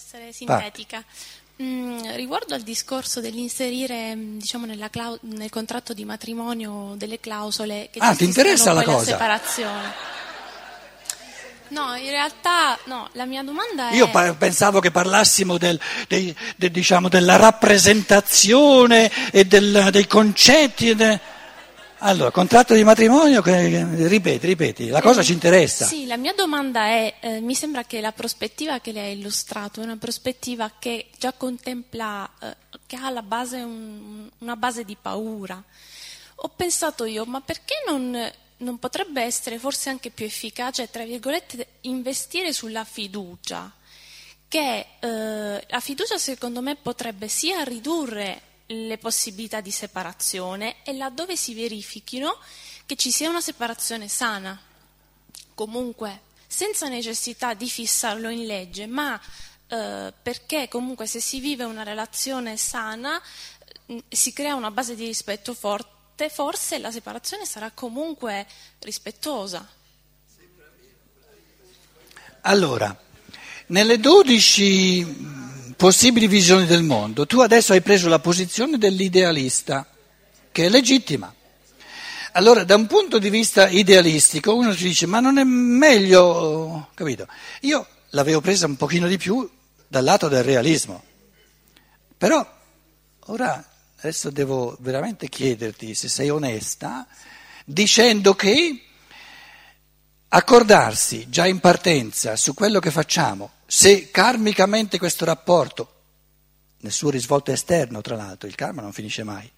essere sintetica. Mm, riguardo al discorso dell'inserire mm, diciamo, clau- nel contratto di matrimonio delle clausole che ah, ti interessa la cosa? separazione. No, in realtà no, la mia domanda è... Io pensavo che parlassimo del, dei, de, diciamo, della rappresentazione e del, dei concetti. De... Allora, contratto di matrimonio, ripeti, ripeti, la cosa eh, ci interessa. Sì, la mia domanda è, eh, mi sembra che la prospettiva che lei ha illustrato è una prospettiva che già contempla, eh, che ha base un, una base di paura. Ho pensato io, ma perché non non potrebbe essere forse anche più efficace, tra virgolette, investire sulla fiducia, che eh, la fiducia secondo me potrebbe sia ridurre le possibilità di separazione e laddove si verifichino che ci sia una separazione sana, comunque senza necessità di fissarlo in legge, ma eh, perché comunque se si vive una relazione sana eh, si crea una base di rispetto forte forse la separazione sarà comunque rispettosa. Allora, nelle 12 possibili visioni del mondo, tu adesso hai preso la posizione dell'idealista, che è legittima. Allora, da un punto di vista idealistico, uno ci dice, ma non è meglio, capito? Io l'avevo presa un pochino di più dal lato del realismo, però ora adesso devo veramente chiederti se sei onesta, dicendo che accordarsi già in partenza su quello che facciamo, se karmicamente questo rapporto, nel suo risvolto esterno tra l'altro, il karma non finisce mai,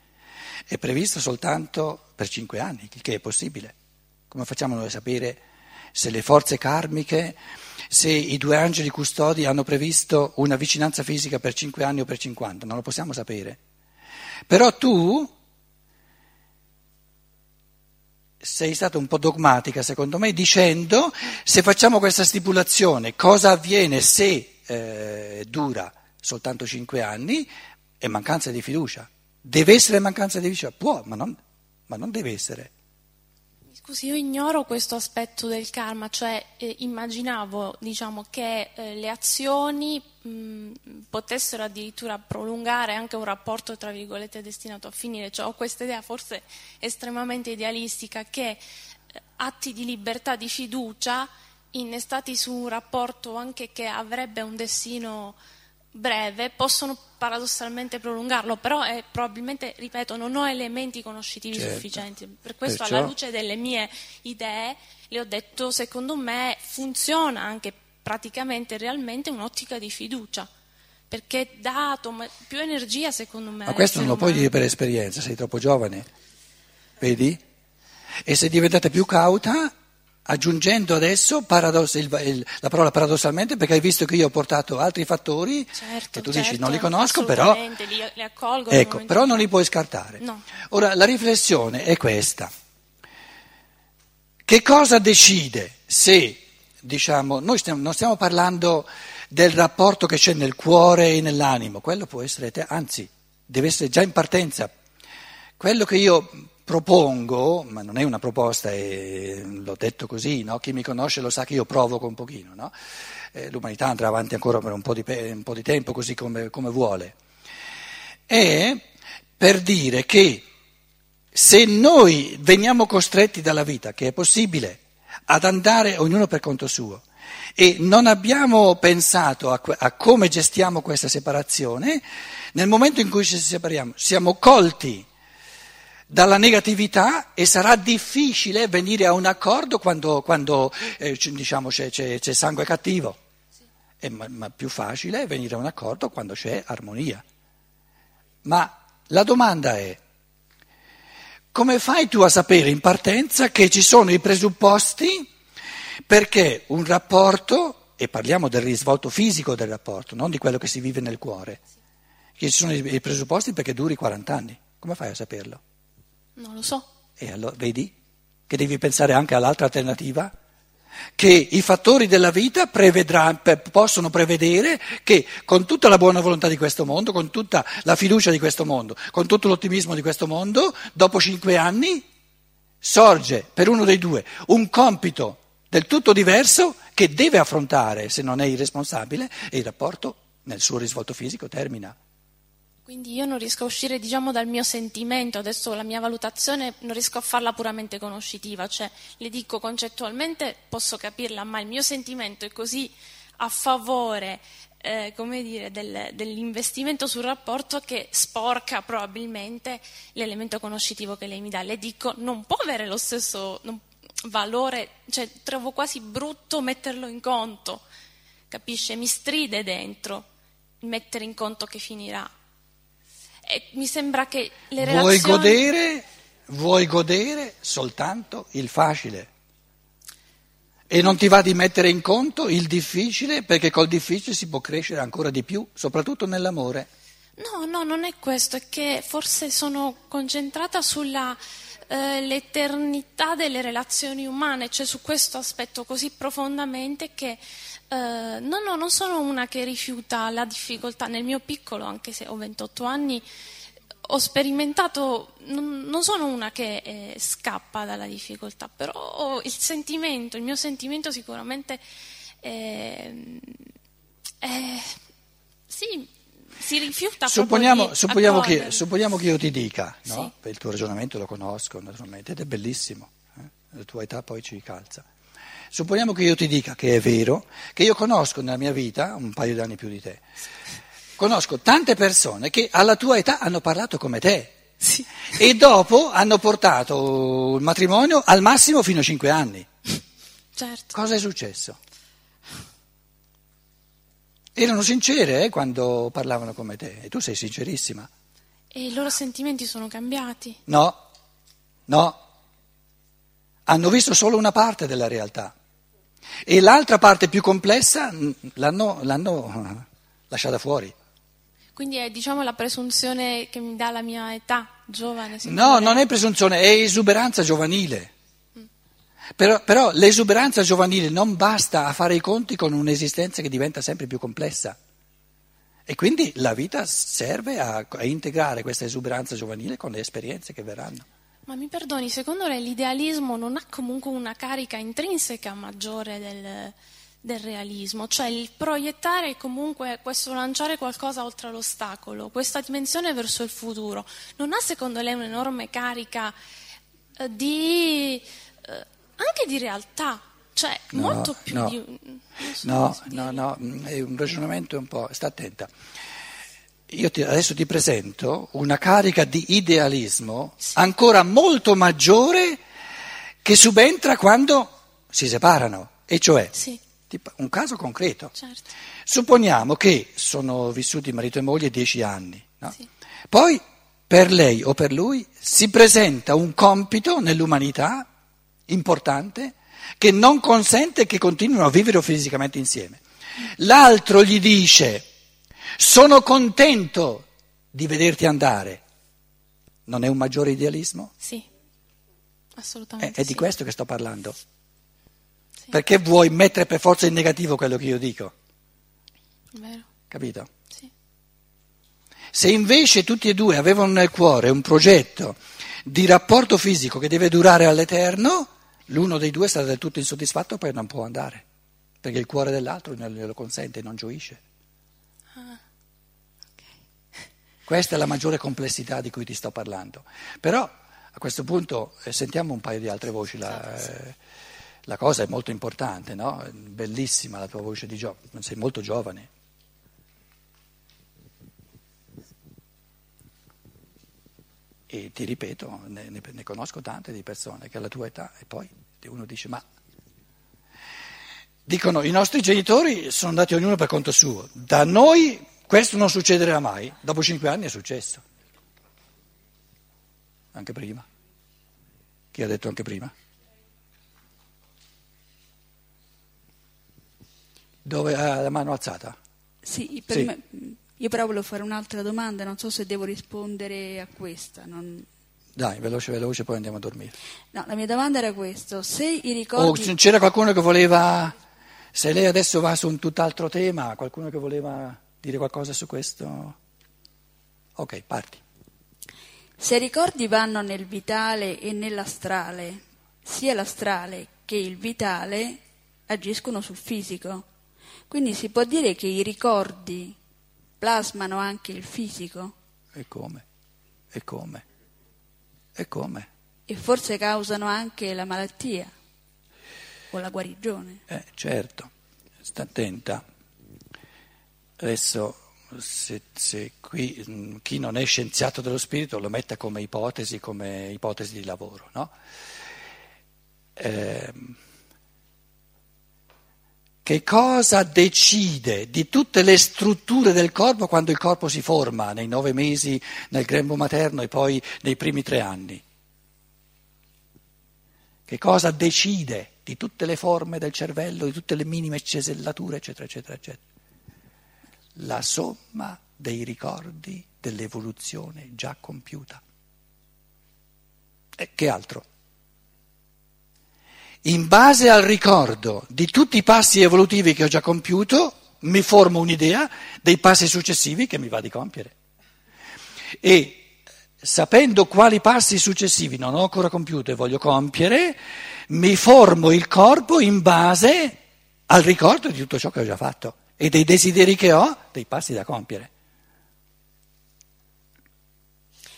è previsto soltanto per cinque anni, il che è possibile. Come facciamo noi a sapere se le forze karmiche, se i due angeli custodi hanno previsto una vicinanza fisica per cinque anni o per cinquanta? Non lo possiamo sapere. Però tu sei stata un po' dogmatica, secondo me, dicendo se facciamo questa stipulazione, cosa avviene se eh, dura soltanto cinque anni? È mancanza di fiducia. Deve essere mancanza di fiducia? Può, ma non, ma non deve essere. Scusi, io ignoro questo aspetto del karma, cioè eh, immaginavo diciamo, che eh, le azioni mh, potessero addirittura prolungare anche un rapporto tra virgolette destinato a finire, cioè ho questa idea forse estremamente idealistica che eh, atti di libertà, di fiducia innestati su un rapporto anche che avrebbe un destino breve possono paradossalmente prolungarlo, però è, probabilmente, ripeto, non ho elementi conoscitivi certo. sufficienti. Per questo, Perciò... alla luce delle mie idee, le ho detto, secondo me funziona anche praticamente realmente un'ottica di fiducia. Perché dato più energia, secondo me. Ma questo non lo puoi dire per esperienza, sei troppo giovane. Vedi? E se diventate più cauta, aggiungendo adesso paradoss- il, il, la parola paradossalmente perché hai visto che io ho portato altri fattori certo, che tu certo, dici non li conosco però, li, li accolgo ecco, però non li puoi scartare. No. Ora la riflessione è questa. Che cosa decide se, diciamo, noi stiamo, non stiamo parlando del rapporto che c'è nel cuore e nell'animo, quello può essere, te, anzi, deve essere già in partenza. Quello che io propongo, ma non è una proposta, è, l'ho detto così, no? chi mi conosce lo sa che io provoco un pochino, no? eh, l'umanità andrà avanti ancora per un po' di, un po di tempo così come, come vuole. È per dire che se noi veniamo costretti dalla vita, che è possibile, ad andare ognuno per conto suo, e non abbiamo pensato a, a, come gestiamo questa separazione, nel momento in cui ci separiamo siamo colti dalla negatività e sarà difficile venire a un accordo quando, quando eh, diciamo, c'è, c'è, c'è, sangue cattivo, è ma, ma più facile venire a un accordo quando c'è armonia. Ma la domanda è, come fai tu a sapere in partenza che ci sono i presupposti perché un rapporto, e parliamo del risvolto fisico del rapporto, non di quello che si vive nel cuore, che ci sono i presupposti perché duri 40 anni, come fai a saperlo? Non lo so. E allora vedi che devi pensare anche all'altra alternativa? Che i fattori della vita possono prevedere che con tutta la buona volontà di questo mondo, con tutta la fiducia di questo mondo, con tutto l'ottimismo di questo mondo, dopo cinque anni sorge per uno dei due un compito del tutto diverso che deve affrontare, se non è irresponsabile, e il rapporto nel suo risvolto fisico termina. Quindi io non riesco a uscire, diciamo, dal mio sentimento, adesso la mia valutazione non riesco a farla puramente conoscitiva, cioè le dico concettualmente posso capirla, ma il mio sentimento è così a favore eh, dire, del, dell'investimento sul rapporto che sporca probabilmente l'elemento conoscitivo che lei mi dà. Le dico non può avere lo stesso valore, cioè trovo quasi brutto metterlo in conto, capisce? Mi stride dentro mettere in conto che finirà. E mi sembra che le relazioni... Vuoi godere, vuoi godere soltanto il facile. E non ti va di mettere in conto il difficile perché col difficile si può crescere ancora di più, soprattutto nell'amore. No, no, non è questo, è che forse sono concentrata sulla eh, l'eternità delle relazioni umane, cioè su questo aspetto così profondamente che eh, no, no, non sono una che rifiuta la difficoltà. Nel mio piccolo, anche se ho 28 anni, ho sperimentato, non, non sono una che eh, scappa dalla difficoltà, però il sentimento, il mio sentimento sicuramente eh, eh, sì, si rifiuta supponiamo, supponiamo, che, supponiamo, che, io ti dica, no? sì. il tuo ragionamento lo conosco naturalmente ed è bellissimo, eh? la tua età poi ci calza. Supponiamo che io ti dica che è vero, che io conosco nella mia vita, un paio di anni più di te, conosco tante persone che alla tua età hanno parlato come te sì. e dopo hanno portato il matrimonio al massimo fino a cinque anni. Certo. Cosa è successo? Erano sincere eh, quando parlavano come te e tu sei sincerissima. E i loro sentimenti sono cambiati? No, no. Hanno visto solo una parte della realtà e l'altra parte più complessa l'hanno, l'hanno lasciata fuori. Quindi è diciamo la presunzione che mi dà la mia età giovane? No, non è presunzione, è esuberanza giovanile. Però, però, l'esuberanza giovanile non basta a fare i conti con un'esistenza che diventa sempre più complessa. E quindi la vita serve a, a integrare questa esuberanza giovanile con le esperienze che verranno. Ma mi perdoni, secondo lei l'idealismo non ha comunque una carica intrinseca maggiore del, del realismo, cioè il proiettare comunque questo lanciare qualcosa oltre l'ostacolo, questa dimensione verso il futuro, non ha secondo lei un'enorme carica eh, di, eh, anche di realtà, cioè no, molto più no, di... So no, no, no, è un ragionamento un po'... sta attenta. Io ti, adesso ti presento una carica di idealismo sì. ancora molto maggiore che subentra quando si separano, e cioè... Sì un caso concreto. Certo. Supponiamo che sono vissuti marito e moglie dieci anni, no? sì. poi per lei o per lui si presenta un compito nell'umanità importante che non consente che continuino a vivere fisicamente insieme. L'altro gli dice sono contento di vederti andare. Non è un maggiore idealismo? Sì, assolutamente. È, è di questo che sto parlando. Perché vuoi mettere per forza in negativo quello che io dico? Vero. Capito? Sì. Se invece tutti e due avevano nel cuore un progetto di rapporto fisico che deve durare all'eterno, l'uno dei due sarà del tutto insoddisfatto e poi non può andare, perché il cuore dell'altro non glielo consente non gioisce. Ah, Questa è la maggiore complessità di cui ti sto parlando. Però a questo punto eh, sentiamo un paio di altre voci. La, eh, la cosa è molto importante, no? Bellissima la tua voce di giovane, sei molto giovane. E ti ripeto, ne, ne, conosco tante di persone che alla tua età e poi uno dice ma... Dicono i nostri genitori sono andati ognuno per conto suo, da noi questo non succederà mai, dopo cinque anni è successo. Anche prima. Chi ha detto anche prima? Dove ha la mano alzata? Sì, sì. Me, io però volevo fare un'altra domanda, non so se devo rispondere a questa. Non... Dai, veloce, veloce, poi andiamo a dormire. No, la mia domanda era questa. Se i ricordi... Oh, c'era qualcuno che voleva... Se lei adesso va su un tutt'altro tema, qualcuno che voleva dire qualcosa su questo? Ok, parti. Se i ricordi vanno nel vitale e nell'astrale, sia l'astrale che il vitale agiscono sul fisico. Quindi si può dire che i ricordi plasmano anche il fisico E come? E come? E come? e forse causano anche la malattia o la guarigione. Eh, certo, sta attenta. Adesso, se, se qui mh, chi non è scienziato dello spirito lo metta come ipotesi, come ipotesi di lavoro, no? Ehm, che cosa decide di tutte le strutture del corpo quando il corpo si forma nei nove mesi nel grembo materno e poi nei primi tre anni? Che cosa decide di tutte le forme del cervello, di tutte le minime cesellature, eccetera, eccetera, eccetera? La somma dei ricordi dell'evoluzione già compiuta. E che altro? In base al ricordo di tutti i passi evolutivi che ho già compiuto, mi formo un'idea dei passi successivi che mi va di compiere. E sapendo quali passi successivi non ho ancora compiuto e voglio compiere, mi formo il corpo in base al ricordo di tutto ciò che ho già fatto e dei desideri che ho, dei passi da compiere.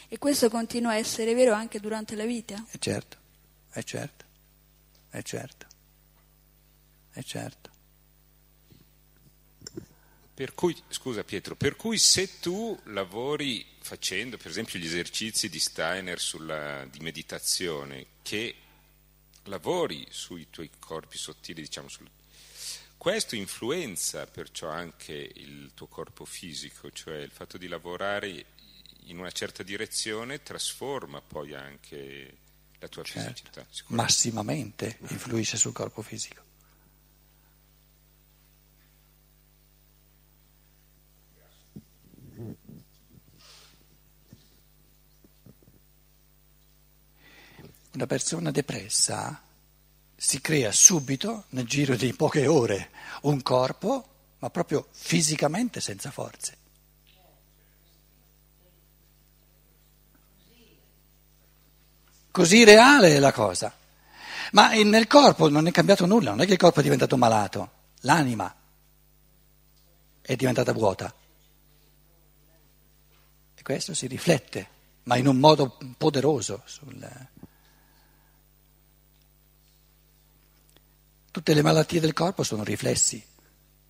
E questo continua a essere vero anche durante la vita? E certo, è certo, è certo, è certo. Per cui, scusa Pietro, per cui se tu lavori facendo per esempio gli esercizi di Steiner sulla, di meditazione, che lavori sui tuoi corpi sottili, diciamo, sul, questo influenza perciò anche il tuo corpo fisico, cioè il fatto di lavorare in una certa direzione trasforma poi anche la tua certo. fisicità. Massimamente influisce sul corpo fisico. Una persona depressa si crea subito, nel giro di poche ore, un corpo, ma proprio fisicamente senza forze. Così reale è la cosa. Ma nel corpo non è cambiato nulla, non è che il corpo è diventato malato, l'anima è diventata vuota. E questo si riflette, ma in un modo poderoso sul... Tutte le malattie del corpo sono riflessi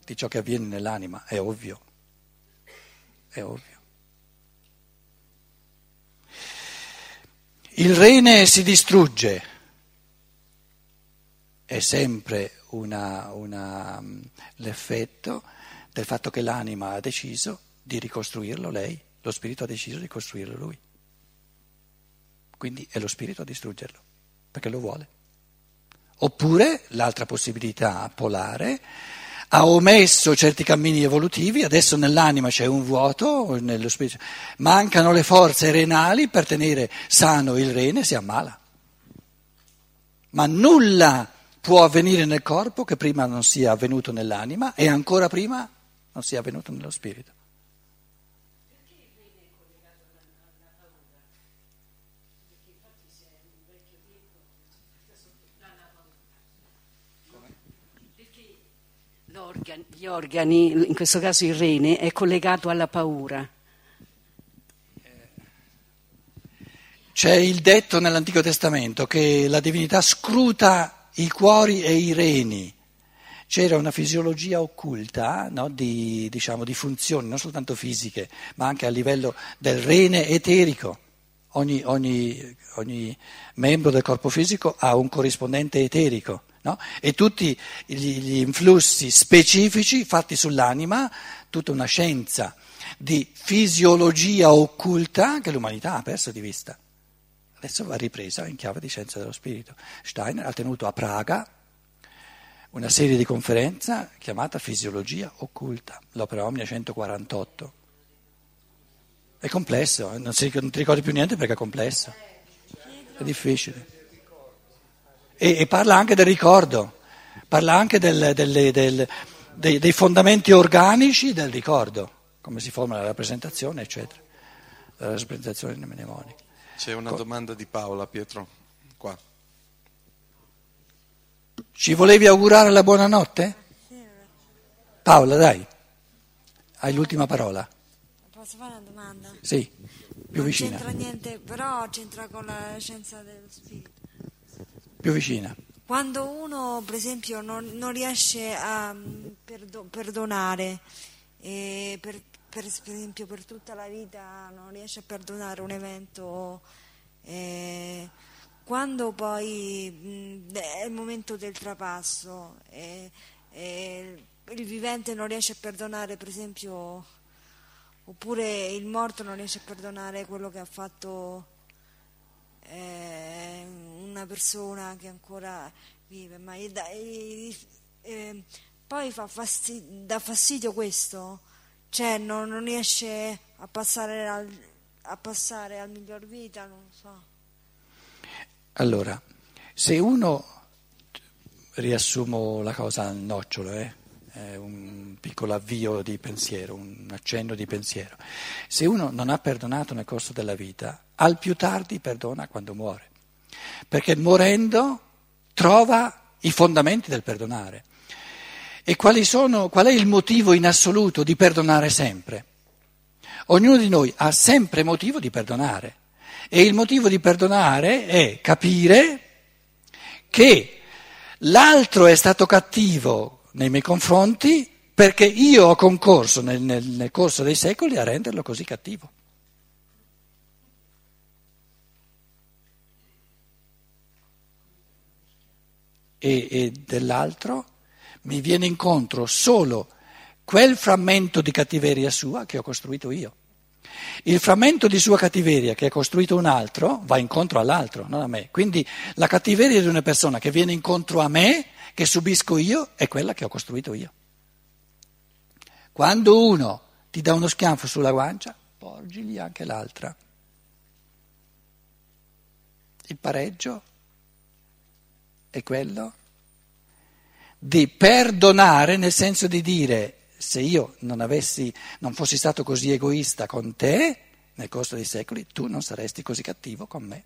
di ciò che avviene nell'anima, è ovvio, è ovvio. Il rene si distrugge, è sempre una, una, l'effetto del fatto che l'anima ha deciso di ricostruirlo lei, lo spirito ha deciso di costruirlo lui. Quindi è lo spirito a distruggerlo, perché lo vuole. Oppure l'altra possibilità polare ha omesso certi cammini evolutivi, adesso nell'anima c'è un vuoto, spirito, mancano le forze renali per tenere sano il rene, si ammala. Ma nulla può avvenire nel corpo che prima non sia avvenuto nell'anima e ancora prima non sia avvenuto nello spirito. Gli organi, in questo caso il rene, è collegato alla paura. C'è il detto nell'Antico Testamento che la divinità scruta i cuori e i reni. C'era una fisiologia occulta no, di, diciamo, di funzioni, non soltanto fisiche, ma anche a livello del rene eterico. Ogni, ogni, ogni membro del corpo fisico ha un corrispondente eterico. No? E tutti gli, gli influssi specifici fatti sull'anima, tutta una scienza di fisiologia occulta che l'umanità ha perso di vista. Adesso va ripresa in chiave di scienza dello spirito. Steiner ha tenuto a Praga una serie di conferenze chiamata Fisiologia occulta, l'opera Omnia 148. È complesso, eh? non, non ti ricordi più niente perché è complesso, è difficile. E, e parla anche del ricordo, parla anche del, del, del, dei, dei fondamenti organici del ricordo, come si forma la rappresentazione, eccetera, la rappresentazione mnemonica. C'è una domanda di Paola, Pietro, qua. Ci volevi augurare la buonanotte? Paola, dai, hai l'ultima parola. Posso fare una domanda? Sì, più non vicina, c'entra niente, però c'entra con la scienza dello spirito. Più vicina. Quando uno, per esempio, non, non riesce a mm, perdo- perdonare, per, per- per esempio per tutta la vita non riesce a perdonare un evento, eh, quando poi mm, è il momento del trapasso e, e il vivente non riesce a perdonare, per esempio, oppure il morto non riesce a perdonare quello che ha fatto eh, una persona che ancora vive, ma gli dà- gli- eh, poi fa fasti- dà fastidio questo, cioè non, non riesce a passare, al, a passare al miglior vita, non so. Allora, se uno, riassumo la cosa al nocciolo, eh? è un piccolo avvio di pensiero, un accenno di pensiero, se uno non ha perdonato nel corso della vita, al più tardi perdona quando muore, perché morendo trova i fondamenti del perdonare. E sono, qual è il motivo in assoluto di perdonare sempre? Ognuno di noi ha sempre motivo di perdonare e il motivo di perdonare è capire che l'altro è stato cattivo nei miei confronti perché io ho concorso nel, nel- nel corso dei secoli a renderlo così cattivo. E, e dell'altro mi viene incontro solo quel frammento di cattiveria sua che ho costruito io. Il frammento di sua cattiveria che ha costruito un altro va incontro all'altro, non a me. Quindi la cattiveria di una persona che viene incontro a me, che subisco io, è quella che ho costruito io. Quando uno ti dà uno schiaffo sulla guancia, porgigli anche l'altra. Il pareggio è quello di perdonare nel senso di dire se io non avessi non fossi stato così egoista con te nel corso dei secoli tu non saresti così cattivo con me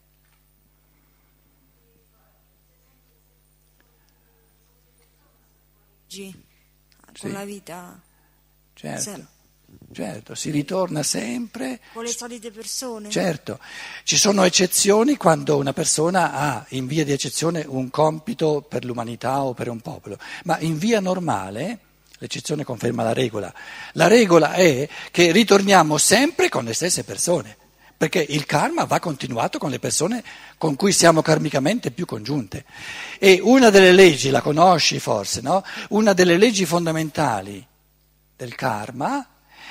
Sì. con la vita, certo Sì. Certo si ritorna sempre con le solite persone. certo ci sono eccezioni quando una persona ha in via di eccezione un compito per l'umanità o per un popolo ma in via normale l'eccezione conferma la regola la regola è che ritorniamo sempre con le stesse persone perché il karma va continuato con le persone con cui siamo karmicamente più congiunte. E una delle leggi, la conosci forse, no? Una delle leggi fondamentali del karma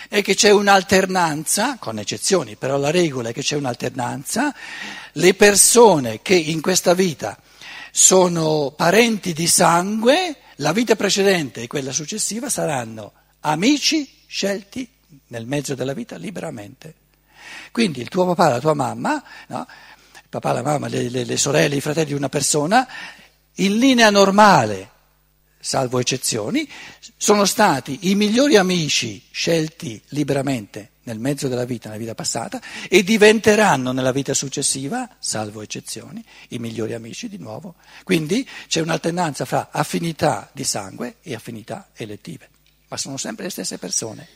è che c'è un'alternanza, con eccezioni, però la regola è che c'è un'alternanza, le persone che in questa vita sono parenti di sangue, la vita precedente e quella successiva saranno amici scelti nel mezzo della vita liberamente. Quindi il tuo papà, la tua mamma, no? il papà, la mamma, le, le- le sorelle, i fratelli di una persona, in linea normale, salvo eccezioni, sono stati i migliori amici scelti liberamente nel mezzo della vita, nella vita passata, e diventeranno nella vita successiva, salvo eccezioni, i migliori amici di nuovo. Quindi c'è un'alternanza fra affinità di sangue e affinità elettive, ma sono sempre le stesse persone.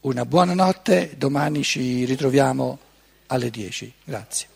Una buona notte, domani ci ritroviamo alle 10. Grazie.